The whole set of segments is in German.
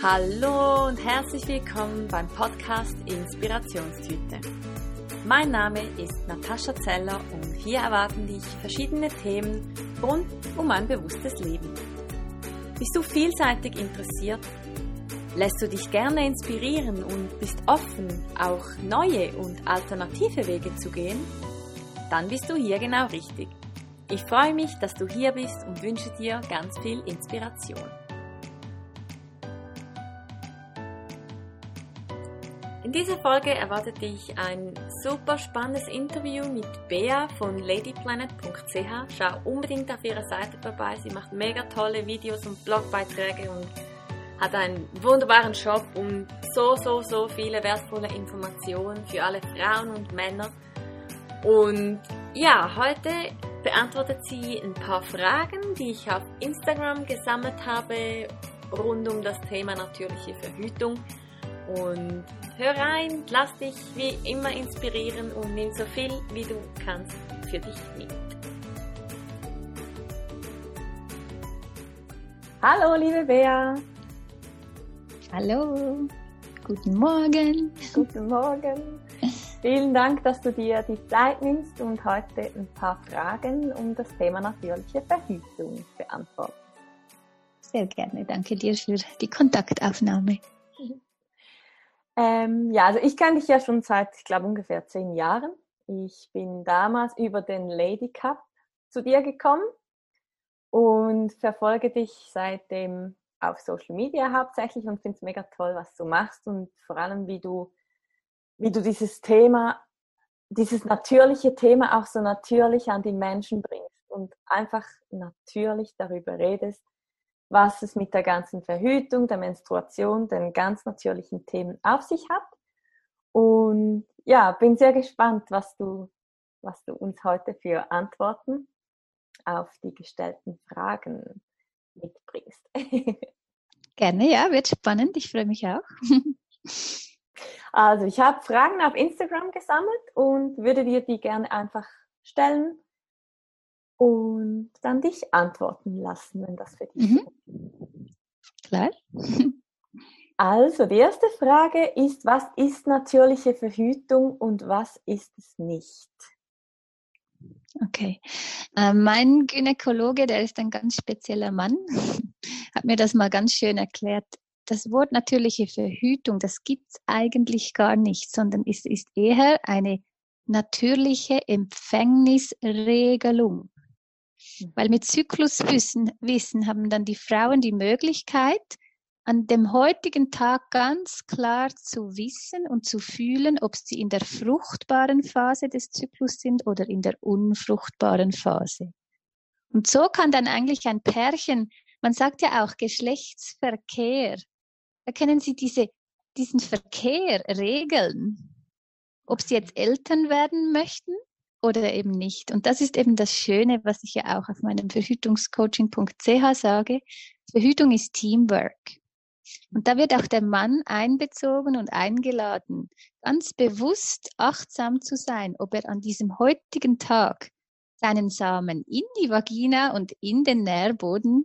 Hallo und herzlich willkommen beim Podcast Inspirationstüte. Mein Name ist Natascha Zeller und hier erwarten dich verschiedene Themen rund um ein bewusstes Leben. Bist du vielseitig interessiert? Lässt du dich gerne inspirieren und bist offen, auch neue und alternative Wege zu gehen? Dann bist du hier genau richtig. Ich freue mich, dass du hier bist und wünsche dir ganz viel Inspiration. In dieser Folge erwartet dich ein super spannendes Interview mit Bea von ladyplanet.ch. Schau unbedingt auf ihrer Seite vorbei. Sie macht mega tolle Videos und Blogbeiträge und hat einen wunderbaren Shop und so, so, so viele wertvolle Informationen für alle Frauen und Männer. Und ja, heute beantwortet sie ein paar Fragen, die ich auf Instagram gesammelt habe rund um das Thema natürliche Verhütung. Und hör rein, lass dich wie immer inspirieren und nimm so viel wie du kannst für dich mit. Hallo, liebe Bea. Hallo, guten Morgen. Guten Morgen. Vielen Dank, dass du dir die Zeit nimmst und heute ein paar Fragen um das Thema natürliche Verhütung beantwortest. Sehr gerne. Danke dir für die Kontaktaufnahme. Ähm, ja, also ich kenne dich ja schon seit, ich glaube, ungefähr zehn Jahren. Ich bin damals über den Lady Cup zu dir gekommen und verfolge dich seitdem auf Social Media hauptsächlich und finde es mega toll, was du machst und vor allem, wie du, wie du dieses Thema, dieses natürliche Thema auch so natürlich an die Menschen bringst und einfach natürlich darüber redest, was es mit der ganzen Verhütung, der Menstruation, den ganz natürlichen Themen auf sich hat. Und ja, bin sehr gespannt, was du, was du uns heute für Antworten auf die gestellten Fragen mitbringst. Gerne, ja, wird spannend. Ich freue mich auch. Also, ich habe Fragen auf Instagram gesammelt und würde dir die gerne einfach stellen und dann dich antworten lassen, wenn das für dich mhm. ist. Klar. Also, die erste Frage ist, was ist natürliche Verhütung und was ist es nicht? Okay. Äh, mein Gynäkologe, der ist ein ganz spezieller Mann, hat mir das mal ganz schön erklärt. Das Wort natürliche Verhütung, das gibt es eigentlich gar nicht, sondern es ist eher eine natürliche Empfängnisregelung. Weil mit Zykluswissen Wissen haben dann die Frauen die Möglichkeit, an dem heutigen Tag ganz klar zu wissen und zu fühlen, ob sie in der fruchtbaren Phase des Zyklus sind oder in der unfruchtbaren Phase. Und so kann dann eigentlich ein Pärchen, man sagt ja auch Geschlechtsverkehr, da können Sie diese, diesen Verkehr regeln, ob Sie jetzt Eltern werden möchten oder eben nicht. Und das ist eben das Schöne, was ich ja auch auf meinem Verhütungscoaching.ch sage. Verhütung ist Teamwork. Und da wird auch der Mann einbezogen und eingeladen, ganz bewusst achtsam zu sein, ob er an diesem heutigen Tag seinen Samen in die Vagina und in den Nährboden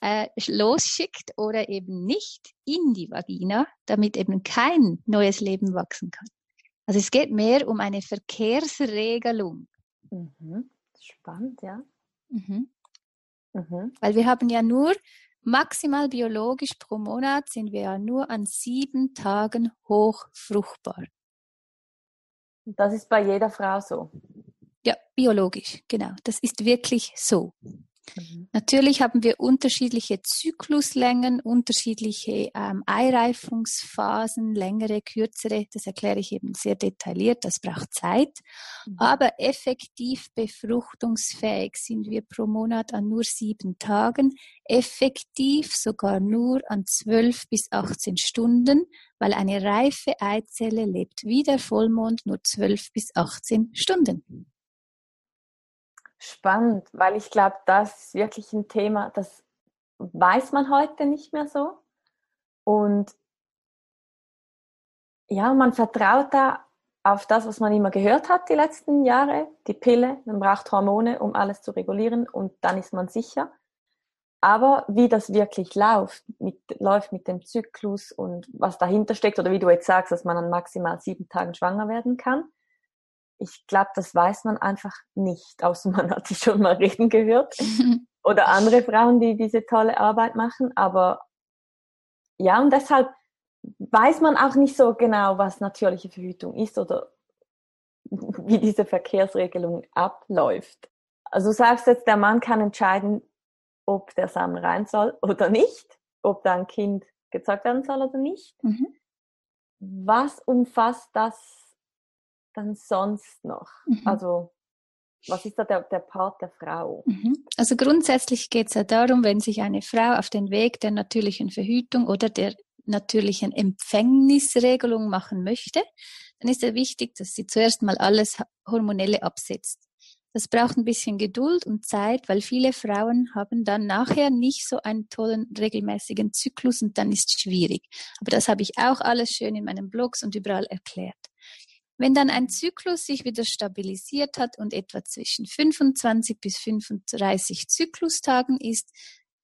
äh, losschickt oder eben nicht in die Vagina, damit eben kein neues Leben wachsen kann. Also es geht mehr um eine Verkehrsregelung. Mhm. Spannend, ja. Mhm. Mhm. Weil wir haben ja nur maximal biologisch pro Monat sind wir ja nur an sieben Tagen hochfruchtbar. Das ist bei jeder Frau so. Ja, biologisch, genau. Das ist wirklich so. Mhm. Natürlich haben wir unterschiedliche Zykluslängen, unterschiedliche ähm, Eireifungsphasen, längere, kürzere. Das erkläre ich eben sehr detailliert. Das braucht Zeit. Mhm. Aber effektiv befruchtungsfähig sind wir pro Monat an nur sieben Tagen. Effektiv sogar nur an zwölf bis 18 Stunden, weil eine reife Eizelle lebt wie der Vollmond nur zwölf bis 18 Stunden spannend, weil ich glaube, das ist wirklich ein Thema, das weiß man heute nicht mehr so. Und ja, man vertraut da auf das, was man immer gehört hat die letzten Jahre, die Pille, man braucht Hormone, um alles zu regulieren und dann ist man sicher. Aber wie das wirklich läuft mit, läuft mit dem Zyklus und was dahinter steckt, oder wie du jetzt sagst, dass man an maximal sieben Tagen schwanger werden kann, ich glaube, das weiß man einfach nicht, außer man hat sich schon mal reden gehört. oder andere Frauen, die diese tolle Arbeit machen. Aber ja, und deshalb weiß man auch nicht so genau, was natürliche Verhütung ist oder wie diese Verkehrsregelung abläuft. Also du sagst jetzt, der Mann kann entscheiden, ob der Samen rein soll oder nicht, ob da ein Kind gezeugt werden soll oder nicht. Mhm. Was umfasst das dann sonst noch? Mhm. Also was ist da der, der Part der Frau? Mhm. Also grundsätzlich geht es ja darum, wenn sich eine Frau auf den Weg der natürlichen Verhütung oder der natürlichen Empfängnisregelung machen möchte, dann ist es wichtig, dass sie zuerst mal alles Hormonelle absetzt. Das braucht ein bisschen Geduld und Zeit, weil viele Frauen haben dann nachher nicht so einen tollen regelmäßigen Zyklus und dann ist es schwierig. Aber das habe ich auch alles schön in meinen Blogs und überall erklärt. Wenn dann ein Zyklus sich wieder stabilisiert hat und etwa zwischen 25 bis 35 Zyklustagen ist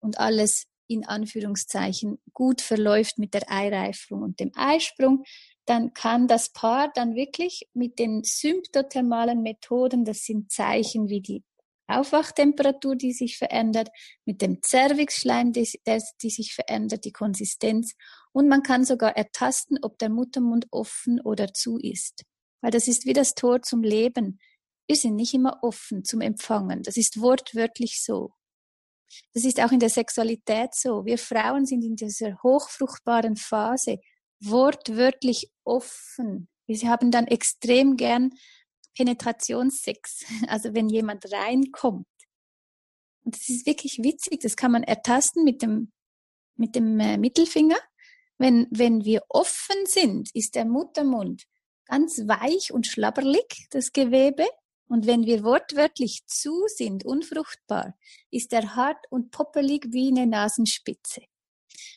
und alles in Anführungszeichen gut verläuft mit der Eireifung und dem Eisprung, dann kann das Paar dann wirklich mit den symptothermalen Methoden, das sind Zeichen wie die Aufwachtemperatur, die sich verändert, mit dem Zervixschleim, die, die sich verändert, die Konsistenz. Und man kann sogar ertasten, ob der Muttermund offen oder zu ist. Weil das ist wie das Tor zum Leben. Wir sind nicht immer offen zum Empfangen. Das ist wortwörtlich so. Das ist auch in der Sexualität so. Wir Frauen sind in dieser hochfruchtbaren Phase wortwörtlich offen. Wir haben dann extrem gern Penetrationssex, also wenn jemand reinkommt. Und das ist wirklich witzig, das kann man ertasten mit dem, mit dem äh, Mittelfinger. Wenn, wenn wir offen sind, ist der Muttermund ganz weich und schlabberlig, das Gewebe. Und wenn wir wortwörtlich zu sind, unfruchtbar, ist er hart und poppelig wie eine Nasenspitze.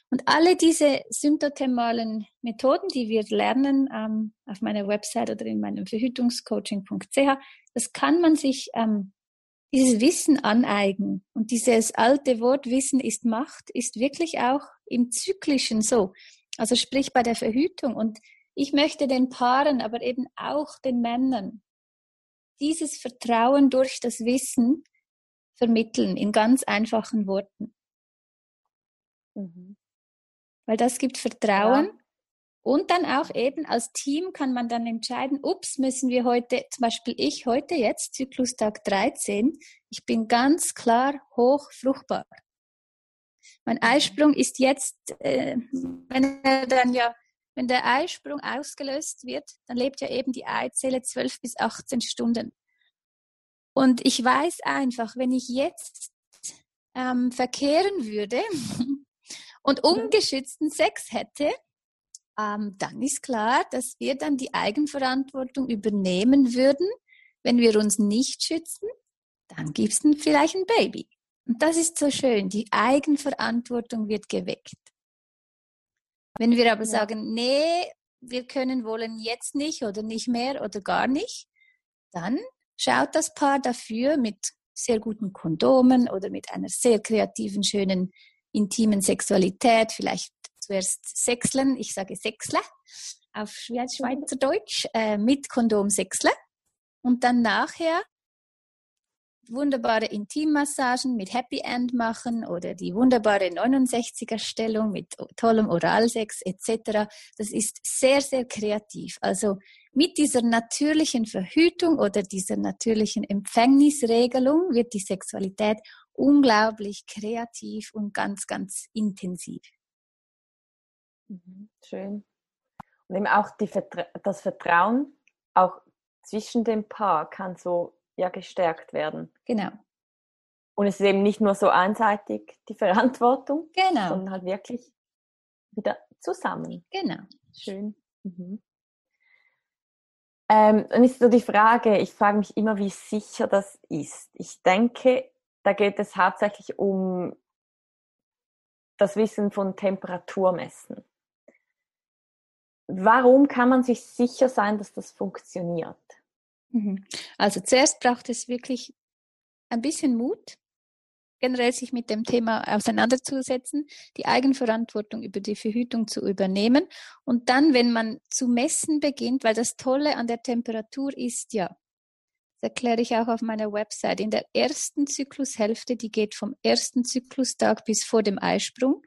Und alle diese symptothermalen Methoden, die wir lernen ähm, auf meiner Website oder in meinem Verhütungscoaching.ch, das kann man sich ähm, dieses Wissen aneignen. Und dieses alte Wort Wissen ist Macht ist wirklich auch im Zyklischen so. Also sprich bei der Verhütung. Und ich möchte den Paaren, aber eben auch den Männern dieses Vertrauen durch das Wissen vermitteln in ganz einfachen Worten. Mhm. Weil das gibt Vertrauen. Ja. Und dann auch eben als Team kann man dann entscheiden, ups, müssen wir heute, zum Beispiel ich heute jetzt, Zyklustag 13, ich bin ganz klar hochfruchtbar. Mein mhm. Eisprung ist jetzt, äh, wenn er dann ja, wenn der Eisprung ausgelöst wird, dann lebt ja eben die Eizelle 12 bis 18 Stunden. Und ich weiß einfach, wenn ich jetzt ähm, verkehren würde, und ungeschützten Sex hätte, ähm, dann ist klar, dass wir dann die Eigenverantwortung übernehmen würden. Wenn wir uns nicht schützen, dann gibt es vielleicht ein Baby. Und das ist so schön. Die Eigenverantwortung wird geweckt. Wenn wir aber ja. sagen, nee, wir können wollen jetzt nicht oder nicht mehr oder gar nicht, dann schaut das Paar dafür mit sehr guten Kondomen oder mit einer sehr kreativen, schönen intimen Sexualität, vielleicht zuerst Sexlen, ich sage Sexle auf Schweizerdeutsch, äh, mit Kondom Sexle und dann nachher wunderbare Intimmassagen mit Happy End machen oder die wunderbare 69er Stellung mit tollem Oralsex etc. Das ist sehr, sehr kreativ. Also mit dieser natürlichen Verhütung oder dieser natürlichen Empfängnisregelung wird die Sexualität unglaublich kreativ und ganz, ganz intensiv. Mhm, schön. Und eben auch die, das Vertrauen auch zwischen dem Paar kann so ja gestärkt werden. Genau. Und es ist eben nicht nur so einseitig die Verantwortung, genau. sondern halt wirklich wieder zusammen. Genau. Schön. Mhm. Ähm, dann ist so die Frage, ich frage mich immer, wie sicher das ist. Ich denke, da geht es hauptsächlich um das Wissen von Temperaturmessen. Warum kann man sich sicher sein, dass das funktioniert? Mhm. Also zuerst braucht es wirklich ein bisschen Mut. generell sich mit dem Thema auseinanderzusetzen, die Eigenverantwortung über die Verhütung zu übernehmen und dann, wenn man zu messen beginnt, weil das Tolle an der Temperatur ist ja, das erkläre ich auch auf meiner Website, in der ersten Zyklushälfte, die geht vom ersten Zyklustag bis vor dem Eisprung,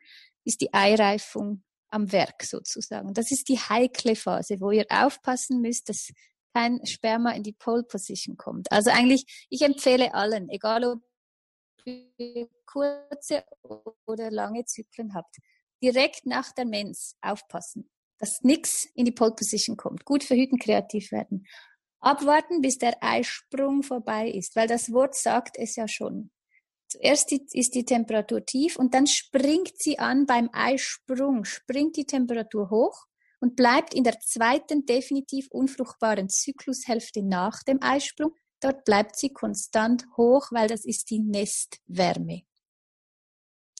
ist die Eireifung am Werk sozusagen. Das ist die heikle Phase, wo ihr aufpassen müsst, dass kein Sperma in die Pole Position kommt. Also eigentlich, ich empfehle allen, egal ob ihr kurze oder lange Zyklen habt, direkt nach der Mens aufpassen, dass nichts in die Pole Position kommt. Gut verhüten, kreativ werden. Abwarten, bis der Eisprung vorbei ist, weil das Wort sagt es ja schon. Zuerst ist die Temperatur tief und dann springt sie an beim Eisprung, springt die Temperatur hoch und bleibt in der zweiten definitiv unfruchtbaren Zyklushälfte nach dem Eisprung. Dort bleibt sie konstant hoch, weil das ist die Nestwärme.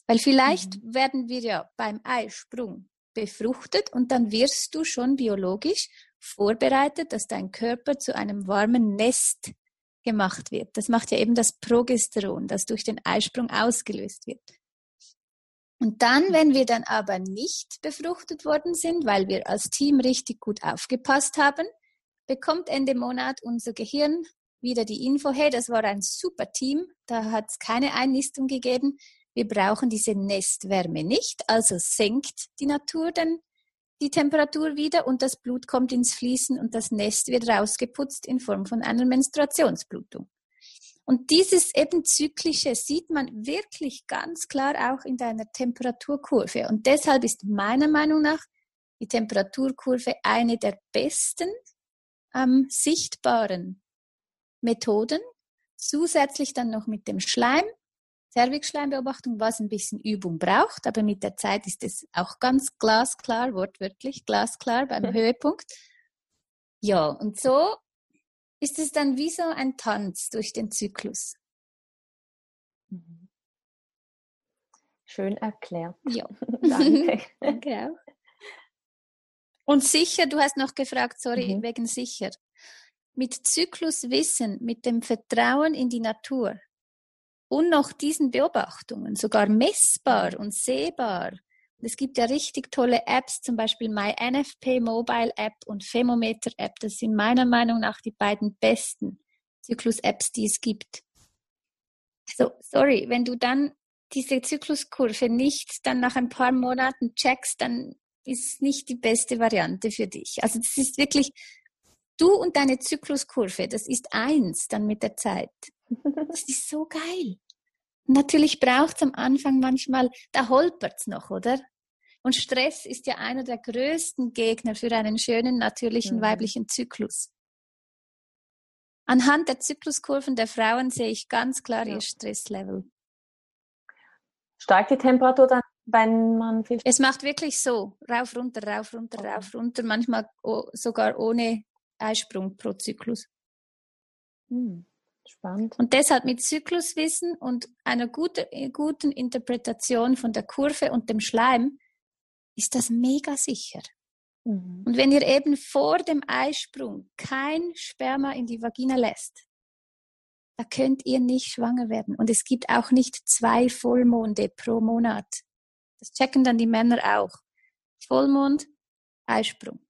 Weil vielleicht mhm. werden wir ja beim Eisprung befruchtet und dann wirst du schon biologisch vorbereitet, dass dein Körper zu einem warmen Nest gemacht wird. Das macht ja eben das Progesteron, das durch den Eisprung ausgelöst wird. Und dann, wenn wir dann aber nicht befruchtet worden sind, weil wir als Team richtig gut aufgepasst haben, bekommt Ende Monat unser Gehirn wieder die Info, hey, das war ein super Team, da hat es keine Einnistung gegeben, wir brauchen diese Nestwärme nicht, also senkt die Natur dann die Temperatur wieder und das Blut kommt ins Fließen und das Nest wird rausgeputzt in Form von einer Menstruationsblutung. Und dieses eben zyklische sieht man wirklich ganz klar auch in deiner Temperaturkurve. Und deshalb ist meiner Meinung nach die Temperaturkurve eine der besten ähm, sichtbaren Methoden. Zusätzlich dann noch mit dem Schleim, Cervixschleimbeobachtung, was ein bisschen Übung braucht, aber mit der Zeit ist es auch ganz glasklar, wortwörtlich glasklar beim Höhepunkt. Ja, und so ist es dann wie so ein Tanz durch den Zyklus. Mhm. Schön erklärt. Ja, danke. danke auch. Und sicher, du hast noch gefragt, sorry, mhm. wegen sicher. Mit Zykluswissen, mit dem Vertrauen in die Natur und noch diesen Beobachtungen, sogar messbar und sehbar, es gibt ja richtig tolle Apps, zum Beispiel MyNFP Mobile App und Femometer App. Das sind meiner Meinung nach die beiden besten Zyklus-Apps, die es gibt. So, sorry, wenn du dann diese Zykluskurve nicht dann nach ein paar Monaten checkst, dann ist es nicht die beste Variante für dich. Also das ist wirklich du und deine Zykluskurve, das ist eins dann mit der Zeit. Das ist so geil. Natürlich braucht es am Anfang manchmal, da holpert es noch, oder? Und Stress ist ja einer der größten Gegner für einen schönen, natürlichen mhm. weiblichen Zyklus. Anhand der Zykluskurven der Frauen sehe ich ganz klar ja. ihr Stresslevel. Steigt die Temperatur dann, wenn man viel Es macht wirklich so, rauf, runter, rauf, runter, okay. rauf, runter, manchmal sogar ohne Eisprung pro Zyklus. Hm. Spannend. Und deshalb mit Zykluswissen und einer guten, guten Interpretation von der Kurve und dem Schleim ist das mega sicher. Mhm. Und wenn ihr eben vor dem Eisprung kein Sperma in die Vagina lässt, da könnt ihr nicht schwanger werden. Und es gibt auch nicht zwei Vollmonde pro Monat. Das checken dann die Männer auch. Vollmond, Eisprung.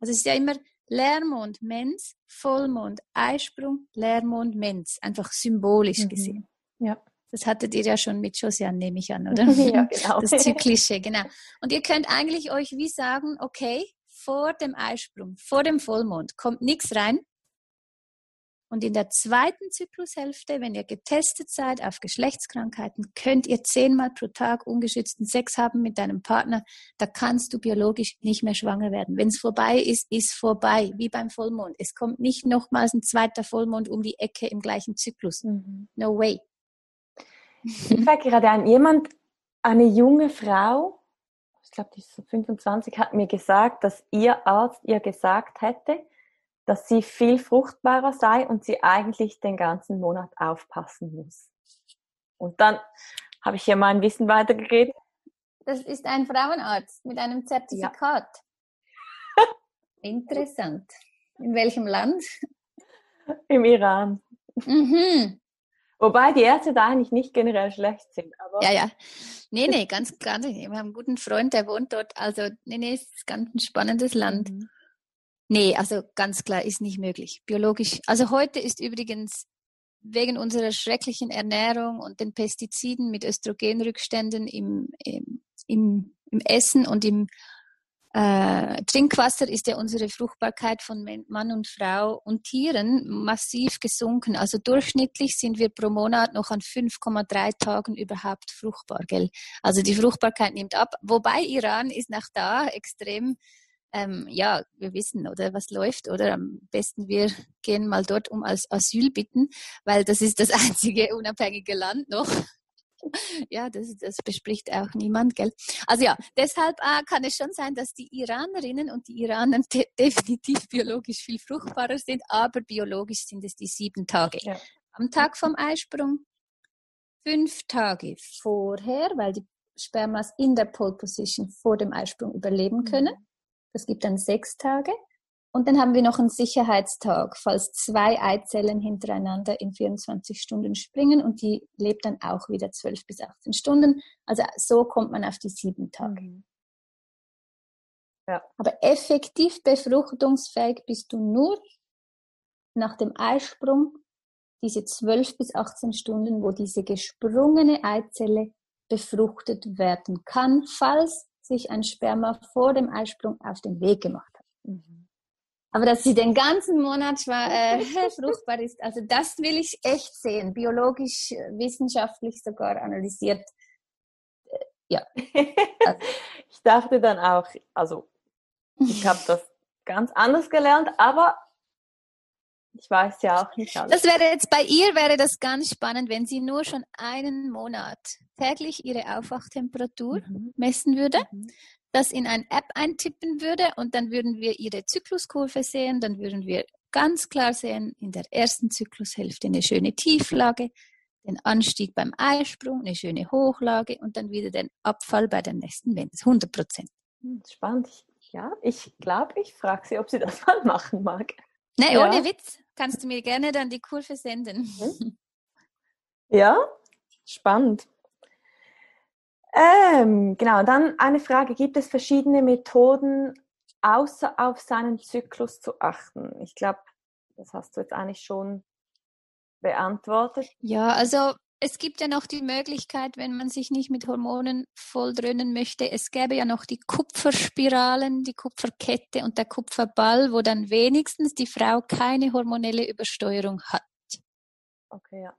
Also es ist ja immer Leermond, Mens, Vollmond, Eisprung, Leermond, Mens. Einfach symbolisch mhm. gesehen. Ja. Das hattet ihr ja schon mit Josiane, nehme ich an, oder? ja, genau. Das Zyklische, genau. Und ihr könnt eigentlich euch wie sagen, okay, vor dem Eisprung, vor dem Vollmond kommt nichts rein. Und in der zweiten Zyklushälfte, wenn ihr getestet seid auf Geschlechtskrankheiten, könnt ihr zehnmal pro Tag ungeschützten Sex haben mit deinem Partner. Da kannst du biologisch nicht mehr schwanger werden. Wenn es vorbei ist, ist vorbei, wie beim Vollmond. Es kommt nicht nochmals ein zweiter Vollmond um die Ecke im gleichen Zyklus. Mhm. No way. Ich war gerade an jemand, eine junge Frau, ich glaube, die ist so 25, hat mir gesagt, dass ihr Arzt ihr gesagt hätte, dass sie viel fruchtbarer sei und sie eigentlich den ganzen Monat aufpassen muss. Und dann habe ich hier mein Wissen weitergegeben. Das ist ein Frauenarzt mit einem Zertifikat. Ja. Interessant. In welchem Land? Im Iran. Mhm. Wobei die Ärzte da eigentlich nicht generell schlecht sind. Ja, ja. Nee, nee, ganz klar. Wir haben einen guten Freund, der wohnt dort. Also, nee, nee, es ist ganz ein spannendes Land. Mhm. Nee, also ganz klar ist nicht möglich. Biologisch. Also heute ist übrigens wegen unserer schrecklichen Ernährung und den Pestiziden mit Östrogenrückständen im, im, im, im Essen und im äh, Trinkwasser ist ja unsere Fruchtbarkeit von Mann und Frau und Tieren massiv gesunken. Also durchschnittlich sind wir pro Monat noch an 5,3 Tagen überhaupt fruchtbar, gell? Also die Fruchtbarkeit nimmt ab. Wobei Iran ist nach da extrem ähm, ja, wir wissen, oder was läuft, oder am besten wir gehen mal dort um als Asyl bitten, weil das ist das einzige unabhängige Land noch. Ja, das, das bespricht auch niemand, gell? Also ja, deshalb äh, kann es schon sein, dass die Iranerinnen und die Iraner de definitiv biologisch viel fruchtbarer sind, aber biologisch sind es die sieben Tage. Ja. Am Tag vom Eisprung fünf Tage vorher, weil die Spermas in der Pole Position vor dem Eisprung überleben können. Mhm. Das gibt dann sechs Tage. Und dann haben wir noch einen Sicherheitstag, falls zwei Eizellen hintereinander in 24 Stunden springen und die lebt dann auch wieder 12 bis 18 Stunden. Also so kommt man auf die sieben Tage. Mhm. Ja. Aber effektiv befruchtungsfähig bist du nur nach dem Eisprung, diese 12 bis 18 Stunden, wo diese gesprungene Eizelle befruchtet werden kann, falls sich ein Sperma vor dem Eisprung auf den Weg gemacht hat. Mhm. Aber dass sie den ganzen Monat äh, fruchtbar ist, also das will ich echt sehen, biologisch, wissenschaftlich sogar analysiert. Äh, ja. Also. ich dachte dann auch, also ich habe das ganz anders gelernt, aber ich weiß ja auch nicht alles. Das wäre jetzt bei ihr wäre das ganz spannend, wenn sie nur schon einen Monat täglich ihre Aufwachtemperatur mhm. messen würde, mhm. Das in ein App eintippen würde und dann würden wir ihre Zykluskurve sehen, dann würden wir ganz klar sehen, in der ersten Zyklushälfte eine schöne Tieflage, den Anstieg beim Eisprung, eine schöne Hochlage und dann wieder den Abfall bei der nächsten Wende. 100 Prozent. Hm, spannend. Ja, ich glaube, ich frage sie, ob sie das mal machen mag. Nein, ja. ohne Witz. Kannst du mir gerne dann die Kurve senden. Mhm. Ja, spannend. Ähm, genau, dann eine Frage. Gibt es verschiedene Methoden, außer auf seinen Zyklus zu achten? Ich glaube, das hast du jetzt eigentlich schon beantwortet. Ja, also es gibt ja noch die Möglichkeit, wenn man sich nicht mit Hormonen voll dröhnen möchte, es gäbe ja noch die Kupferspiralen, die Kupferkette und der Kupferball, wo dann wenigstens die Frau keine hormonelle Übersteuerung hat. Okay, ja.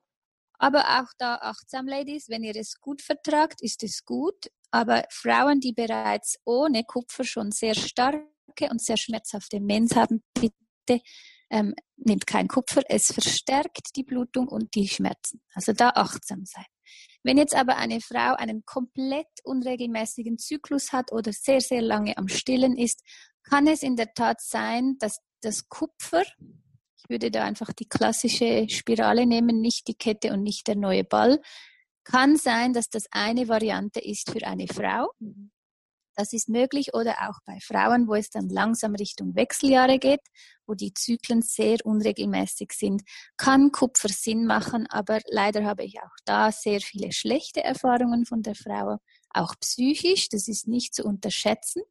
Aber auch da achtsam, Ladies, wenn ihr es gut vertragt, ist es gut. Aber Frauen, die bereits ohne Kupfer schon sehr starke und sehr schmerzhafte Mens haben, bitte ähm, nehmt kein Kupfer. Es verstärkt die Blutung und die Schmerzen. Also da achtsam sein. Wenn jetzt aber eine Frau einen komplett unregelmäßigen Zyklus hat oder sehr, sehr lange am Stillen ist, kann es in der Tat sein, dass das Kupfer ich würde da einfach die klassische Spirale nehmen, nicht die Kette und nicht der neue Ball. Kann sein, dass das eine Variante ist für eine Frau. Das ist möglich oder auch bei Frauen, wo es dann langsam Richtung Wechseljahre geht, wo die Zyklen sehr unregelmäßig sind, kann Kupfer Sinn machen, aber leider habe ich auch da sehr viele schlechte Erfahrungen von der Frau, auch psychisch, das ist nicht zu unterschätzen.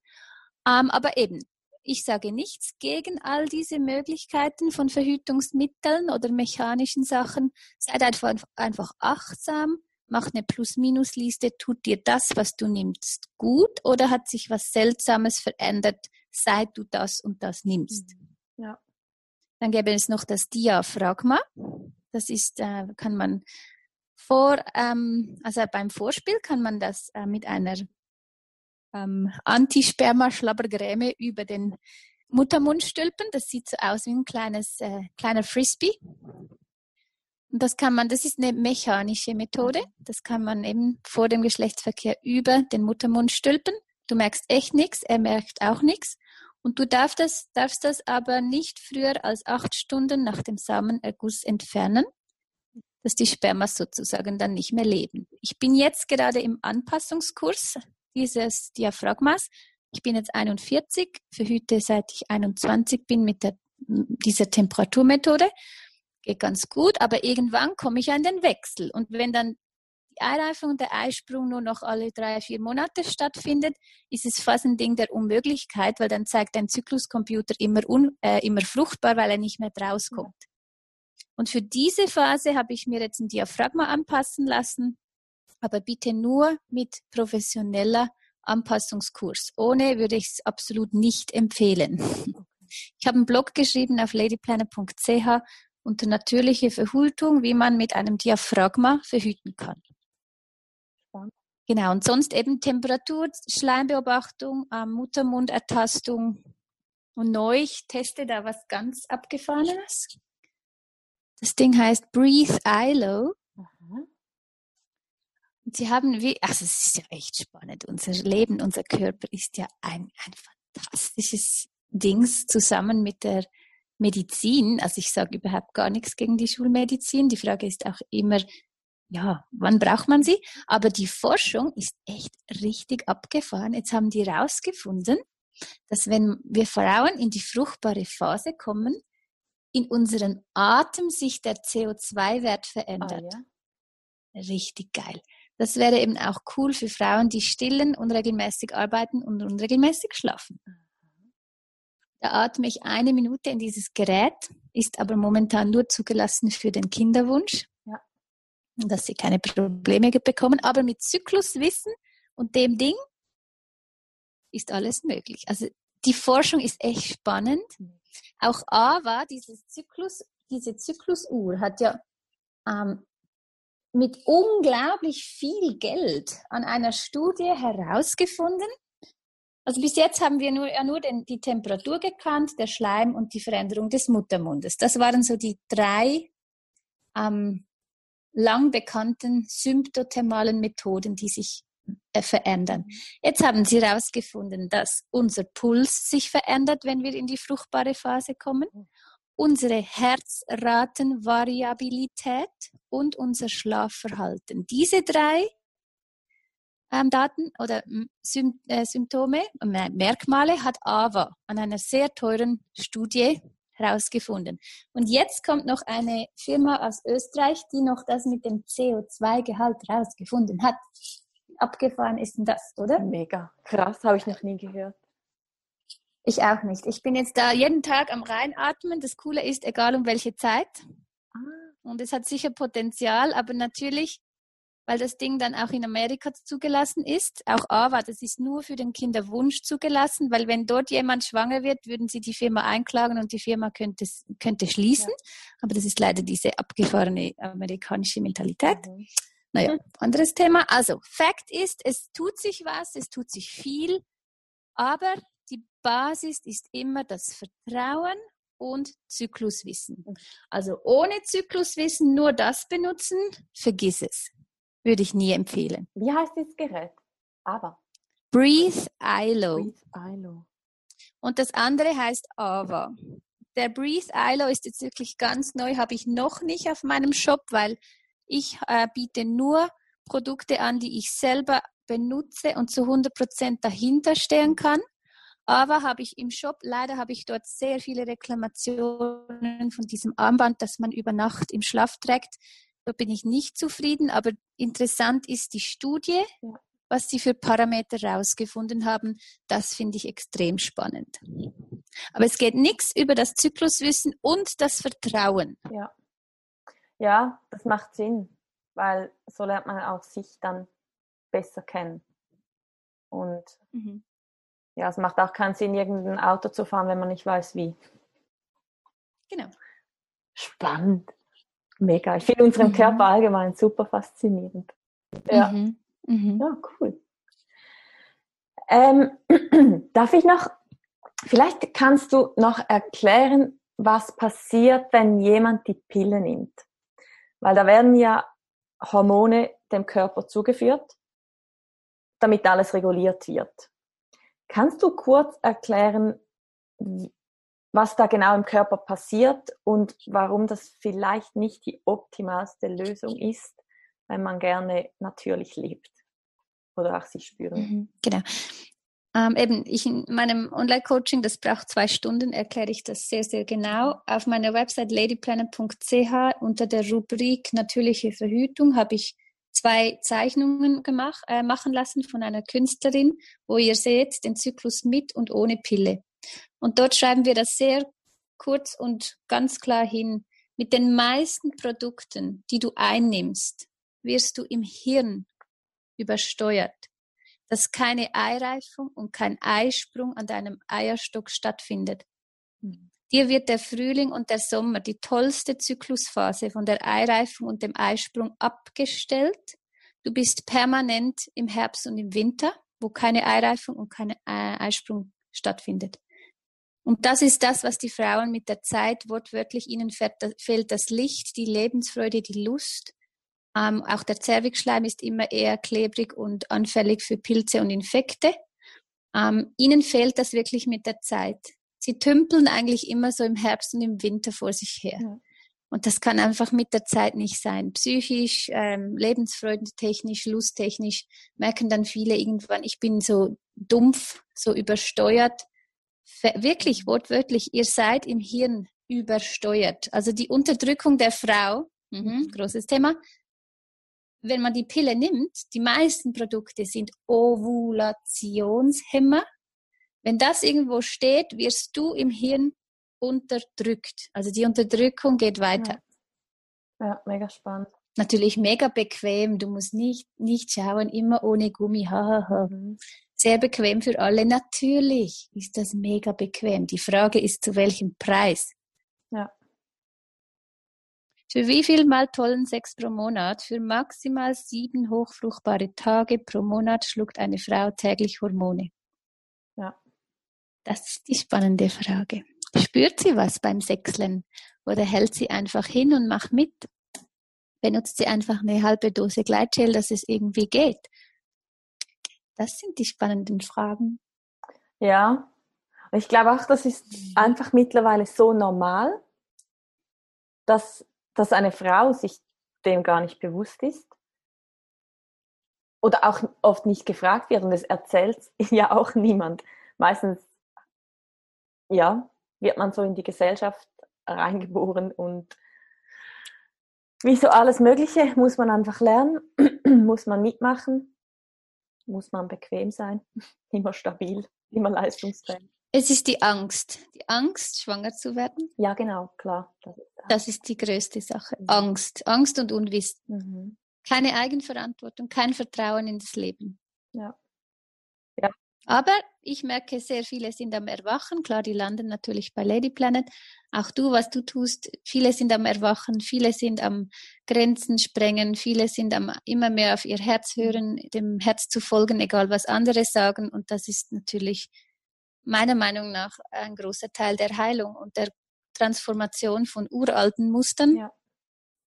Ähm, aber eben, ich sage nichts gegen all diese Möglichkeiten von Verhütungsmitteln oder mechanischen Sachen. Seid einfach, einfach achtsam, mach eine Plus-Minus-Liste, tut dir das, was du nimmst, gut oder hat sich was Seltsames verändert, seit du das und das nimmst. Mhm. Ja. Dann gäbe es noch das Diaphragma. Das ist, äh, kann man vor, ähm, also beim Vorspiel kann man das äh, mit einer ähm, Anti-Sperma-Schlabbergräme über den Muttermund stülpen. Das sieht so aus wie ein kleines, äh, kleiner Frisbee. Und das kann man, das ist eine mechanische Methode. Das kann man eben vor dem Geschlechtsverkehr über den Muttermund stülpen. Du merkst echt nichts, er merkt auch nichts. Und du darfst das, darfst das aber nicht früher als acht Stunden nach dem Samenerguss entfernen, dass die Spermas sozusagen dann nicht mehr leben. Ich bin jetzt gerade im Anpassungskurs dieses Diaphragmas. Ich bin jetzt 41, verhüte seit ich 21 bin mit der, dieser Temperaturmethode. geht ganz gut, aber irgendwann komme ich an den Wechsel. Und wenn dann die Eireifung und der Eisprung nur noch alle drei, vier Monate stattfindet, ist es fast ein Ding der Unmöglichkeit, weil dann zeigt dein Zykluscomputer immer, un, äh, immer fruchtbar, weil er nicht mehr draus kommt. Und für diese Phase habe ich mir jetzt ein Diaphragma anpassen lassen, aber bitte nur mit professioneller Anpassungskurs. Ohne würde ich es absolut nicht empfehlen. Ich habe einen Blog geschrieben auf ladyplanner.ch unter natürliche Verhütung, wie man mit einem Diaphragma verhüten kann. Genau, und sonst eben Temperatur, Schleimbeobachtung, ähm, Muttermundertastung. Und neu, ich teste da was ganz Abgefahrenes. Das Ding heißt Breathe ILO. Sie haben wie, also es ist ja echt spannend. Unser Leben, unser Körper ist ja ein, ein fantastisches Dings zusammen mit der Medizin. Also ich sage überhaupt gar nichts gegen die Schulmedizin. Die Frage ist auch immer, ja, wann braucht man sie? Aber die Forschung ist echt richtig abgefahren. Jetzt haben die herausgefunden, dass wenn wir Frauen in die fruchtbare Phase kommen, in unserem Atem sich der CO2-Wert verändert. Ah, ja? Richtig geil. Das wäre eben auch cool für Frauen, die stillen, unregelmäßig arbeiten und unregelmäßig schlafen. Da atme ich eine Minute in dieses Gerät, ist aber momentan nur zugelassen für den Kinderwunsch dass sie keine Probleme bekommen. Aber mit Zykluswissen und dem Ding ist alles möglich. Also die Forschung ist echt spannend. Auch AVA, dieses Zyklus, diese Zyklusuhr hat ja ähm, mit unglaublich viel Geld an einer Studie herausgefunden. Also bis jetzt haben wir nur, ja nur den, die Temperatur gekannt, der Schleim und die Veränderung des Muttermundes. Das waren so die drei ähm, lang bekannten symptothermalen Methoden, die sich äh, verändern. Jetzt haben sie herausgefunden, dass unser Puls sich verändert, wenn wir in die fruchtbare Phase kommen, unsere Herzratenvariabilität und unser Schlafverhalten. Diese drei ähm, Daten oder Sym äh, Symptome, äh, Merkmale hat AVA an einer sehr teuren Studie herausgefunden. Und jetzt kommt noch eine Firma aus Österreich, die noch das mit dem CO2-Gehalt herausgefunden hat. Abgefahren ist denn das, oder? Mega. Krass, habe ich noch nie gehört. Ich auch nicht. Ich bin jetzt da jeden Tag am Reinatmen. Das Coole ist, egal um welche Zeit. Ah. Und es hat sicher Potenzial, aber natürlich weil das Ding dann auch in Amerika zugelassen ist. Auch AWA, das ist nur für den Kinderwunsch zugelassen, weil wenn dort jemand schwanger wird, würden sie die Firma einklagen und die Firma könnte, könnte schließen. Ja. Aber das ist leider diese abgefahrene amerikanische Mentalität. Mhm. Naja, anderes Thema. Also, Fakt ist, es tut sich was, es tut sich viel, aber Basis ist immer das Vertrauen und Zykluswissen. Mhm. Also ohne Zykluswissen nur das benutzen, vergiss es. Würde ich nie empfehlen. Wie heißt das Gerät? Aber. Breathe ILO. Breathe ILO. Und das andere heißt AVA. Der Breathe ILO ist jetzt wirklich ganz neu, habe ich noch nicht auf meinem Shop, weil ich äh, biete nur Produkte an, die ich selber benutze und zu 100% dahinter stehen kann. Aber habe ich im Shop, leider habe ich dort sehr viele Reklamationen von diesem Armband, das man über Nacht im Schlaf trägt. Da bin ich nicht zufrieden, aber interessant ist die Studie, was sie für Parameter herausgefunden haben. Das finde ich extrem spannend. Aber es geht nichts über das Zykluswissen und das Vertrauen. Ja. ja, das macht Sinn, weil so lernt man auch sich dann besser kennen. Und mhm. Ja, es macht auch keinen Sinn, irgendein Auto zu fahren, wenn man nicht weiß, wie. Genau. Spannend. Mega. Ich finde unseren mhm. Körper allgemein super faszinierend. Ja, mhm. Mhm. ja cool. Ähm, darf ich noch, vielleicht kannst du noch erklären, was passiert, wenn jemand die Pille nimmt? Weil da werden ja Hormone dem Körper zugeführt, damit alles reguliert wird. Kannst du kurz erklären, was da genau im Körper passiert und warum das vielleicht nicht die optimalste Lösung ist, wenn man gerne natürlich lebt oder auch sich spüren. Mhm, genau. Ähm, eben, ich in meinem Online-Coaching, das braucht zwei Stunden, erkläre ich das sehr, sehr genau. Auf meiner Website ladyplanet.ch unter der Rubrik natürliche Verhütung habe ich zwei Zeichnungen gemacht, äh, machen lassen von einer Künstlerin, wo ihr seht den Zyklus mit und ohne Pille. Und dort schreiben wir das sehr kurz und ganz klar hin. Mit den meisten Produkten, die du einnimmst, wirst du im Hirn übersteuert dass keine Eireifung und kein Eisprung an deinem Eierstock stattfindet. Mhm. Dir wird der Frühling und der Sommer, die tollste Zyklusphase von der Eireifung und dem Eisprung abgestellt. Du bist permanent im Herbst und im Winter, wo keine Eireifung und kein Eisprung stattfindet. Und das ist das, was die Frauen mit der Zeit wortwörtlich ihnen fehlt, das Licht, die Lebensfreude, die Lust, ähm, auch der Zervixschleim ist immer eher klebrig und anfällig für Pilze und Infekte. Ähm, ihnen fehlt das wirklich mit der Zeit. Sie tümpeln eigentlich immer so im Herbst und im Winter vor sich her. Ja. Und das kann einfach mit der Zeit nicht sein. Psychisch, ähm, lebensfreudentechnisch, lusttechnisch merken dann viele irgendwann, ich bin so dumpf, so übersteuert. Wirklich mhm. wortwörtlich, ihr seid im Hirn übersteuert. Also die Unterdrückung der Frau, mhm, mhm. großes Thema, wenn man die Pille nimmt, die meisten Produkte sind Ovulationshemmer. Wenn das irgendwo steht, wirst du im Hirn unterdrückt. Also die Unterdrückung geht weiter. Ja, ja mega spannend. Natürlich mega bequem. Du musst nicht, nicht schauen, immer ohne Gummi. Ha, ha, mhm. Sehr bequem für alle. Natürlich ist das mega bequem. Die Frage ist, zu welchem Preis? Ja. Für wie viel mal tollen Sex pro Monat? Für maximal sieben hochfruchtbare Tage pro Monat schluckt eine Frau täglich Hormone. Das ist die spannende Frage. Spürt sie was beim Sexlen? Oder hält sie einfach hin und macht mit? Benutzt sie einfach eine halbe Dose Gleitgel, dass es irgendwie geht? Das sind die spannenden Fragen. Ja, ich glaube auch, das ist einfach mittlerweile so normal, dass dass eine Frau sich dem gar nicht bewusst ist oder auch oft nicht gefragt wird und es erzählt ja auch niemand. Meistens, ja, wird man so in die Gesellschaft reingeboren und wie so alles Mögliche muss man einfach lernen, muss man mitmachen, muss man bequem sein, immer stabil, immer leistungsfähig. Es ist die Angst. Die Angst, schwanger zu werden. Ja, genau, klar. Das ist, das ist die größte Sache. Mhm. Angst. Angst und Unwissen. Mhm. Keine Eigenverantwortung, kein Vertrauen in das Leben. Ja. Aber ich merke, sehr viele sind am Erwachen. Klar, die landen natürlich bei Lady Planet. Auch du, was du tust, viele sind am Erwachen, viele sind am Grenzen sprengen, viele sind am immer mehr auf ihr Herz hören, dem Herz zu folgen, egal was andere sagen. Und das ist natürlich meiner Meinung nach ein großer Teil der Heilung und der Transformation von uralten Mustern, ja.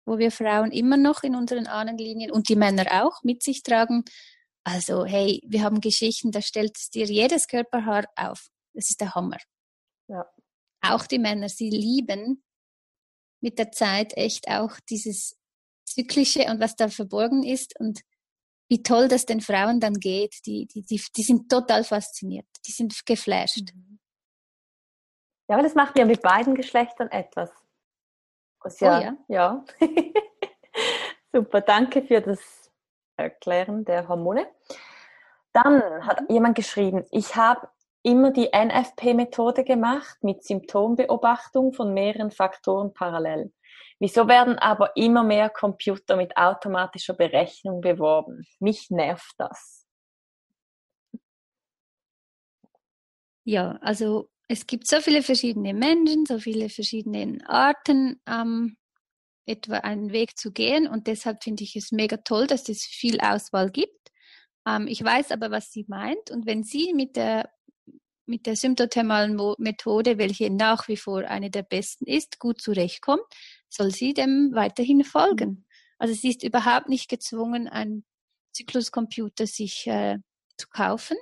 wo wir Frauen immer noch in unseren Ahnenlinien und die Männer auch mit sich tragen. Also, hey, wir haben Geschichten, da stellt dir jedes Körperhaar auf. Das ist der Hammer. Ja. Auch die Männer, sie lieben mit der Zeit echt auch dieses Zyklische und was da verborgen ist und wie toll das den Frauen dann geht. Die, die, die, die sind total fasziniert. Die sind geflasht. Mhm. Ja, aber das macht ja mit beiden Geschlechtern etwas. Was ja, oh ja. ja. Super, danke für das Erklären der Hormone. Dann hat jemand geschrieben, ich habe immer die NFP-Methode gemacht mit Symptombeobachtung von mehreren Faktoren parallel. Wieso werden aber immer mehr Computer mit automatischer Berechnung beworben? Mich nervt das. Ja, also es gibt so viele verschiedene Menschen, so viele verschiedene Arten, ähm, etwa einen Weg zu gehen. Und deshalb finde ich es mega toll, dass es viel Auswahl gibt. Ähm, ich weiß aber, was sie meint. Und wenn sie mit der mit der symptothermalen Methode, welche nach wie vor eine der besten ist, gut zurechtkommt, soll sie dem weiterhin folgen. Also sie ist überhaupt nicht gezwungen, einen Zykluscomputer sich äh, zu kaufen.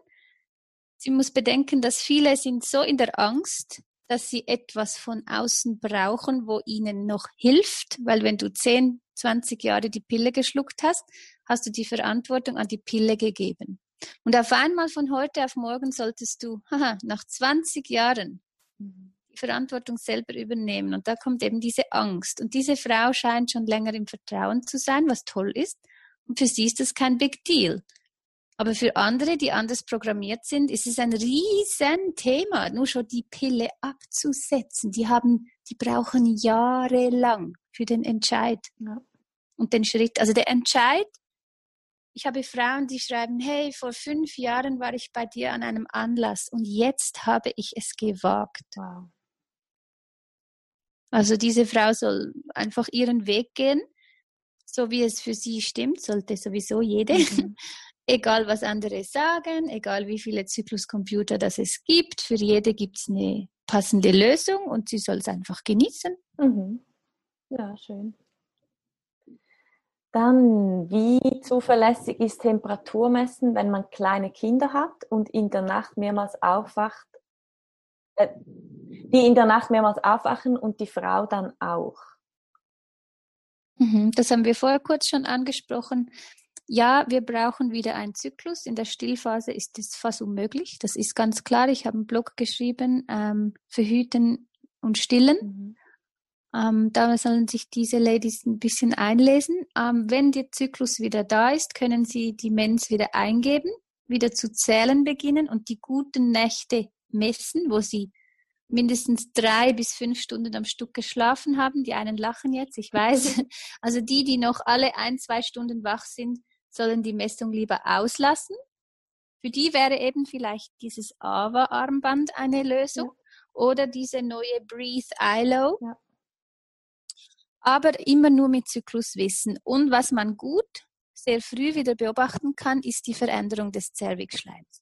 Sie muss bedenken, dass viele sind so in der Angst, dass sie etwas von außen brauchen, wo ihnen noch hilft, weil wenn du 10, 20 Jahre die Pille geschluckt hast, hast du die Verantwortung an die Pille gegeben. Und auf einmal von heute auf morgen solltest du, haha, nach 20 Jahren die Verantwortung selber übernehmen. Und da kommt eben diese Angst. Und diese Frau scheint schon länger im Vertrauen zu sein, was toll ist. Und für sie ist das kein Big Deal. Aber für andere, die anders programmiert sind, ist es ein riesen Thema, nur schon die Pille abzusetzen. Die haben, die brauchen jahrelang für den Entscheid ja. und den Schritt. Also der Entscheid. Ich habe Frauen, die schreiben, hey, vor fünf Jahren war ich bei dir an einem Anlass und jetzt habe ich es gewagt. Wow. Also diese Frau soll einfach ihren Weg gehen, so wie es für sie stimmt, sollte sowieso jede. Mhm. egal was andere sagen, egal wie viele Zykluscomputer das es gibt, für jede gibt es eine passende Lösung und sie soll es einfach genießen. Mhm. Ja, schön. Dann, wie zuverlässig ist Temperaturmessen, wenn man kleine Kinder hat und in der Nacht mehrmals aufwacht, äh, die in der Nacht mehrmals aufwachen und die Frau dann auch? Mhm, das haben wir vorher kurz schon angesprochen. Ja, wir brauchen wieder einen Zyklus. In der Stillphase ist das fast unmöglich. Das ist ganz klar. Ich habe einen Blog geschrieben, ähm, Verhüten und Stillen. Mhm. Ähm, da sollen sich diese Ladies ein bisschen einlesen. Ähm, wenn der Zyklus wieder da ist, können sie die Mens wieder eingeben, wieder zu zählen beginnen und die guten Nächte messen, wo sie mindestens drei bis fünf Stunden am Stück geschlafen haben. Die einen lachen jetzt, ich weiß. Also die, die noch alle ein, zwei Stunden wach sind, sollen die Messung lieber auslassen. Für die wäre eben vielleicht dieses AVA-Armband eine Lösung ja. oder diese neue Breathe ILO. Ja. Aber immer nur mit Zykluswissen. Und was man gut sehr früh wieder beobachten kann, ist die Veränderung des Zervixschleims.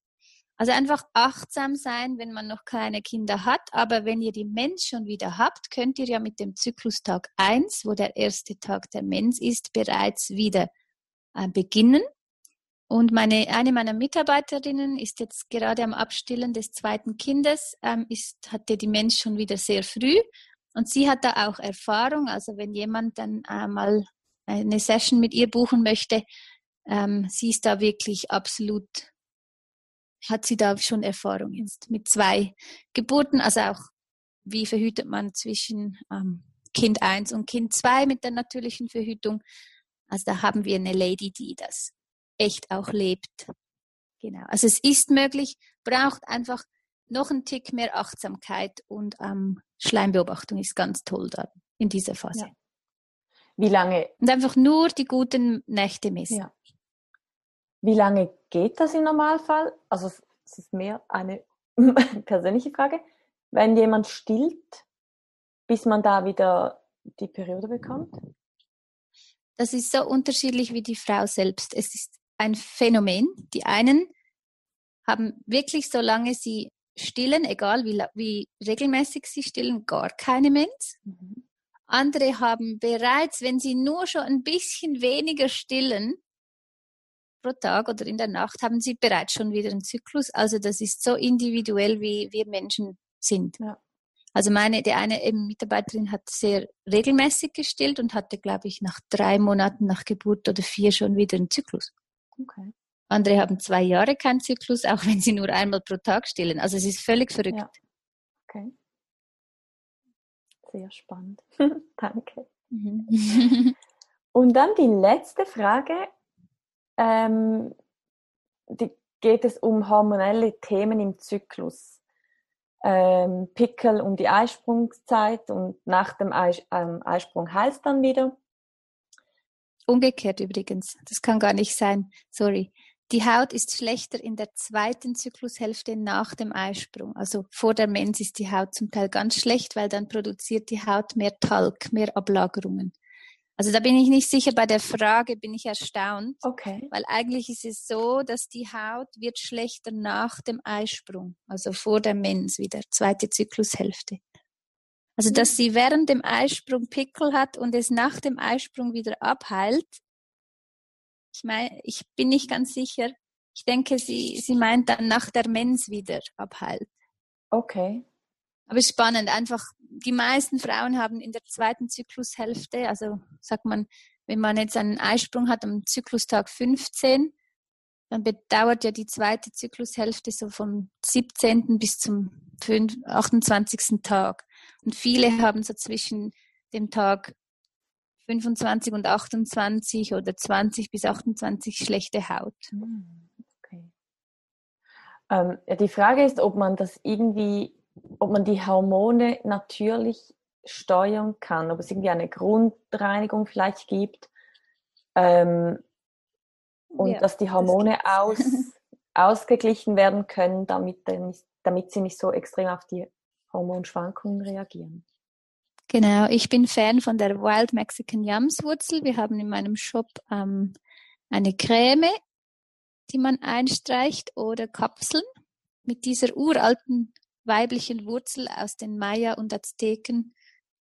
Also einfach achtsam sein, wenn man noch keine Kinder hat. Aber wenn ihr die Mens schon wieder habt, könnt ihr ja mit dem Zyklustag 1, wo der erste Tag der Mens ist, bereits wieder äh, beginnen. Und meine, eine meiner Mitarbeiterinnen ist jetzt gerade am Abstillen des zweiten Kindes, ähm, ist, hatte die Mensch schon wieder sehr früh. Und sie hat da auch Erfahrung. Also wenn jemand dann äh, mal eine Session mit ihr buchen möchte, ähm, sie ist da wirklich absolut, hat sie da schon Erfahrung jetzt mit zwei Geburten. Also auch, wie verhütet man zwischen ähm, Kind 1 und Kind 2 mit der natürlichen Verhütung. Also da haben wir eine Lady, die das echt auch lebt. Genau. Also es ist möglich, braucht einfach noch einen Tick mehr Achtsamkeit und ähm, Schleimbeobachtung ist ganz toll da in dieser Phase. Ja. Wie lange? Und einfach nur die guten Nächte messen. Ja. Wie lange geht das im Normalfall? Also es ist mehr eine persönliche Frage. Wenn jemand stillt, bis man da wieder die Periode bekommt? Das ist so unterschiedlich wie die Frau selbst. Es ist ein Phänomen. Die einen haben wirklich, solange sie stillen, egal wie, wie regelmäßig sie stillen, gar keine Mens. Mhm. Andere haben bereits, wenn sie nur schon ein bisschen weniger stillen pro Tag oder in der Nacht, haben sie bereits schon wieder einen Zyklus. Also das ist so individuell, wie wir Menschen sind. Ja. Also meine, die eine Mitarbeiterin hat sehr regelmäßig gestillt und hatte, glaube ich, nach drei Monaten nach Geburt oder vier schon wieder einen Zyklus. Okay. Andere haben zwei Jahre keinen Zyklus, auch wenn sie nur einmal pro Tag stillen. Also es ist völlig verrückt. Ja. Okay. Sehr spannend. Danke. Mhm. und dann die letzte Frage. Ähm, die geht es um hormonelle Themen im Zyklus ähm, Pickel um die Eisprungszeit und nach dem Eis, ähm, Eisprung heißt dann wieder. Umgekehrt übrigens, das kann gar nicht sein, sorry. Die Haut ist schlechter in der zweiten Zyklushälfte nach dem Eisprung. Also vor der Mens ist die Haut zum Teil ganz schlecht, weil dann produziert die Haut mehr Talg, mehr Ablagerungen. Also da bin ich nicht sicher. Bei der Frage bin ich erstaunt. Okay. Weil eigentlich ist es so, dass die Haut wird schlechter nach dem Eisprung, also vor der Mens wieder, zweite Zyklushälfte. Also dass sie während dem Eisprung Pickel hat und es nach dem Eisprung wieder abheilt. Ich meine, ich bin nicht ganz sicher. Ich denke, sie, sie meint dann nach der Mens wieder abheilt. Okay. Aber spannend, einfach die meisten Frauen haben in der zweiten Zyklushälfte, also sagt man, wenn man jetzt einen Eisprung hat am Zyklustag 15, dann bedauert ja die zweite Zyklushälfte so vom 17. bis zum 28. Tag. Und viele haben so zwischen dem Tag 25 und 28 oder 20 bis 28 schlechte Haut. Hm, okay. Ähm, die Frage ist, ob man das irgendwie, ob man die Hormone natürlich steuern kann, ob es irgendwie eine Grundreinigung vielleicht gibt ähm, und ja, dass die Hormone das aus, ausgeglichen werden können, damit, damit sie nicht so extrem auf die Hormonschwankungen reagieren. Genau, ich bin Fan von der Wild Mexican Yams Wurzel. Wir haben in meinem Shop ähm, eine Creme, die man einstreicht oder Kapseln mit dieser uralten weiblichen Wurzel aus den Maya und Azteken,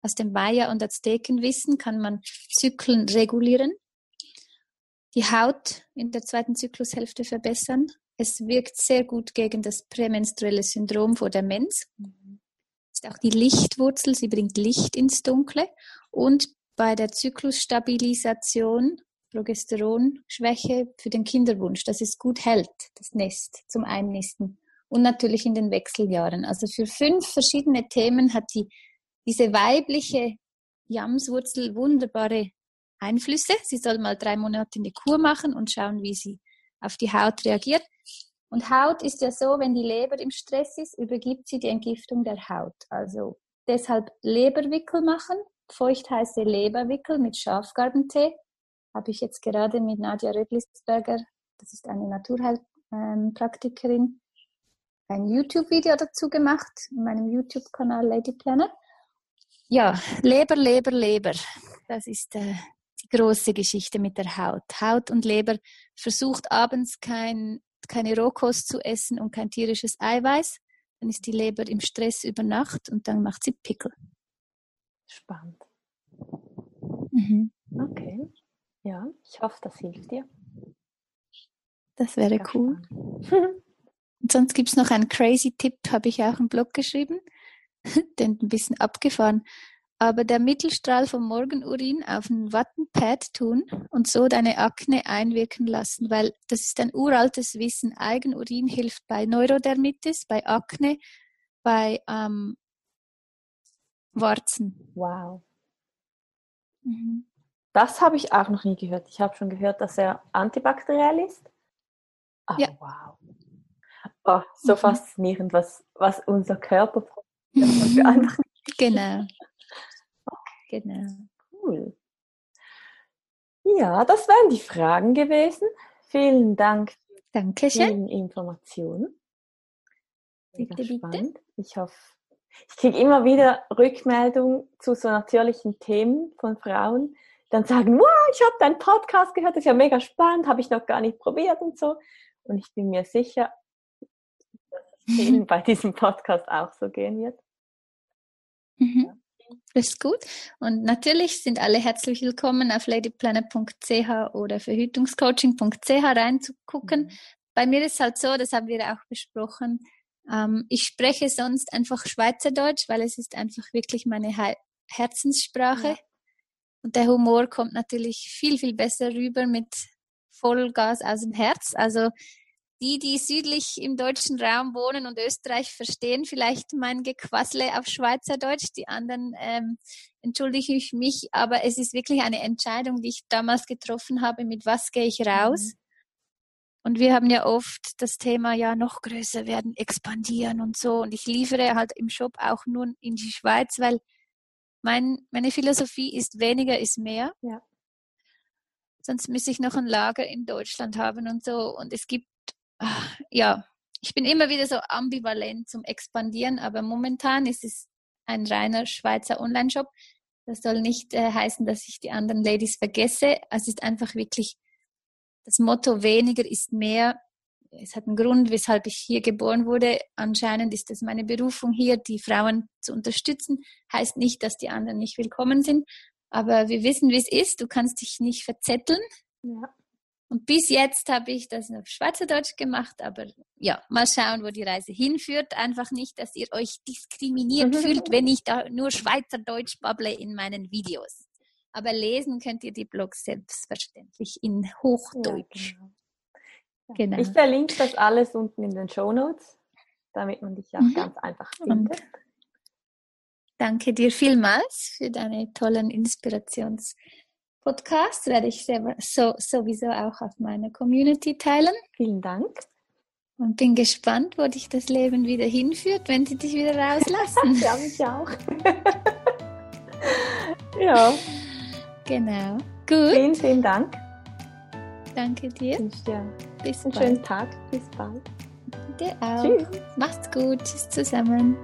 aus dem Maya und Aztekenwissen kann man Zyklen regulieren, die Haut in der zweiten Zyklushälfte verbessern. Es wirkt sehr gut gegen das prämenstruelle Syndrom vor der Mens. Mhm. Ist auch die Lichtwurzel, sie bringt Licht ins Dunkle und bei der Zyklusstabilisation Progesteronschwäche für den Kinderwunsch, dass es gut hält, das Nest zum Einnisten. Und natürlich in den Wechseljahren. Also für fünf verschiedene Themen hat die, diese weibliche Jamswurzel wunderbare Einflüsse. Sie soll mal drei Monate eine Kur machen und schauen, wie sie auf die Haut reagiert. Und Haut ist ja so, wenn die Leber im Stress ist, übergibt sie die Entgiftung der Haut. Also deshalb Leberwickel machen, feuchtheiße Leberwickel mit Schafgarbentee habe ich jetzt gerade mit Nadja Rödlisberger, das ist eine Naturheilpraktikerin, ein YouTube-Video dazu gemacht, in meinem YouTube-Kanal Lady Planet. Ja, Leber, Leber, Leber. Das ist äh, die große Geschichte mit der Haut. Haut und Leber versucht abends kein, keine Rohkost zu essen und kein tierisches Eiweiß. Dann ist die Leber im Stress über Nacht und dann macht sie Pickel. Spannend. Mhm. Okay. Ja, ich hoffe, das hilft dir. Das wäre Sehr cool. Und sonst gibt es noch einen crazy Tipp, habe ich auch im Blog geschrieben, den ein bisschen abgefahren. Aber der Mittelstrahl vom Morgenurin auf ein Wattenpad tun und so deine Akne einwirken lassen, weil das ist ein uraltes Wissen. Eigenurin hilft bei Neurodermitis, bei Akne, bei ähm, Warzen. Wow. Mhm. Das habe ich auch noch nie gehört. Ich habe schon gehört, dass er antibakteriell ist. Ah, ja. wow. Oh, so mhm. faszinierend, was, was unser Körper produziert. genau. Genau. Cool. Ja, das wären die Fragen gewesen. Vielen Dank Dankeschön. für die Informationen. Bitte, bitte. Ich hoffe, ich kriege immer wieder Rückmeldungen zu so natürlichen Themen von Frauen, dann sagen, wow, ich habe deinen Podcast gehört, das ist ja mega spannend, habe ich noch gar nicht probiert und so. Und ich bin mir sicher, es Ihnen bei diesem Podcast auch so gehen wird. Mhm. Das ist gut. Und natürlich sind alle herzlich willkommen auf ladyplanet.ch oder verhütungscoaching.ch reinzugucken. Mhm. Bei mir ist halt so, das haben wir auch besprochen, ähm, ich spreche sonst einfach Schweizerdeutsch, weil es ist einfach wirklich meine Herzenssprache. Ja. Und der Humor kommt natürlich viel, viel besser rüber mit Vollgas aus dem Herz. Also die, die südlich im deutschen Raum wohnen und Österreich verstehen vielleicht mein Gequassle auf Schweizerdeutsch. Die anderen ähm, entschuldige ich mich, aber es ist wirklich eine Entscheidung, die ich damals getroffen habe, mit was gehe ich raus. Mhm. Und wir haben ja oft das Thema ja noch größer werden, expandieren und so. Und ich liefere halt im Shop auch nur in die Schweiz, weil mein, meine Philosophie ist weniger ist mehr. Ja. Sonst müsste ich noch ein Lager in Deutschland haben und so. Und es gibt, ja, ich bin immer wieder so ambivalent zum Expandieren, aber momentan ist es ein reiner Schweizer Online-Shop. Das soll nicht äh, heißen, dass ich die anderen Ladies vergesse. Es ist einfach wirklich das Motto weniger ist mehr es hat einen Grund, weshalb ich hier geboren wurde. Anscheinend ist es meine Berufung hier, die Frauen zu unterstützen. Heißt nicht, dass die anderen nicht willkommen sind. Aber wir wissen, wie es ist. Du kannst dich nicht verzetteln. Ja. Und bis jetzt habe ich das auf Schweizerdeutsch gemacht, aber ja, mal schauen, wo die Reise hinführt. Einfach nicht, dass ihr euch diskriminiert fühlt, wenn ich da nur Schweizerdeutsch babble in meinen Videos. Aber lesen könnt ihr die Blogs selbstverständlich in Hochdeutsch. Ja, genau. Genau. Ich verlinke das alles unten in den Show Notes, damit man dich auch mhm. ganz einfach findet. Und danke dir vielmals für deine tollen Inspirationspodcasts. Werde ich so, sowieso auch auf meiner Community teilen. Vielen Dank. Und bin gespannt, wo dich das Leben wieder hinführt, wenn sie dich wieder rauslassen. ja, mich auch. ja. Genau. Gut. Vielen, vielen Dank. Danke dir. Ich wünsche dir Bis einen bald. schönen Tag. Bis bald. Dir auch. Tschüss. Macht's gut. Tschüss zusammen.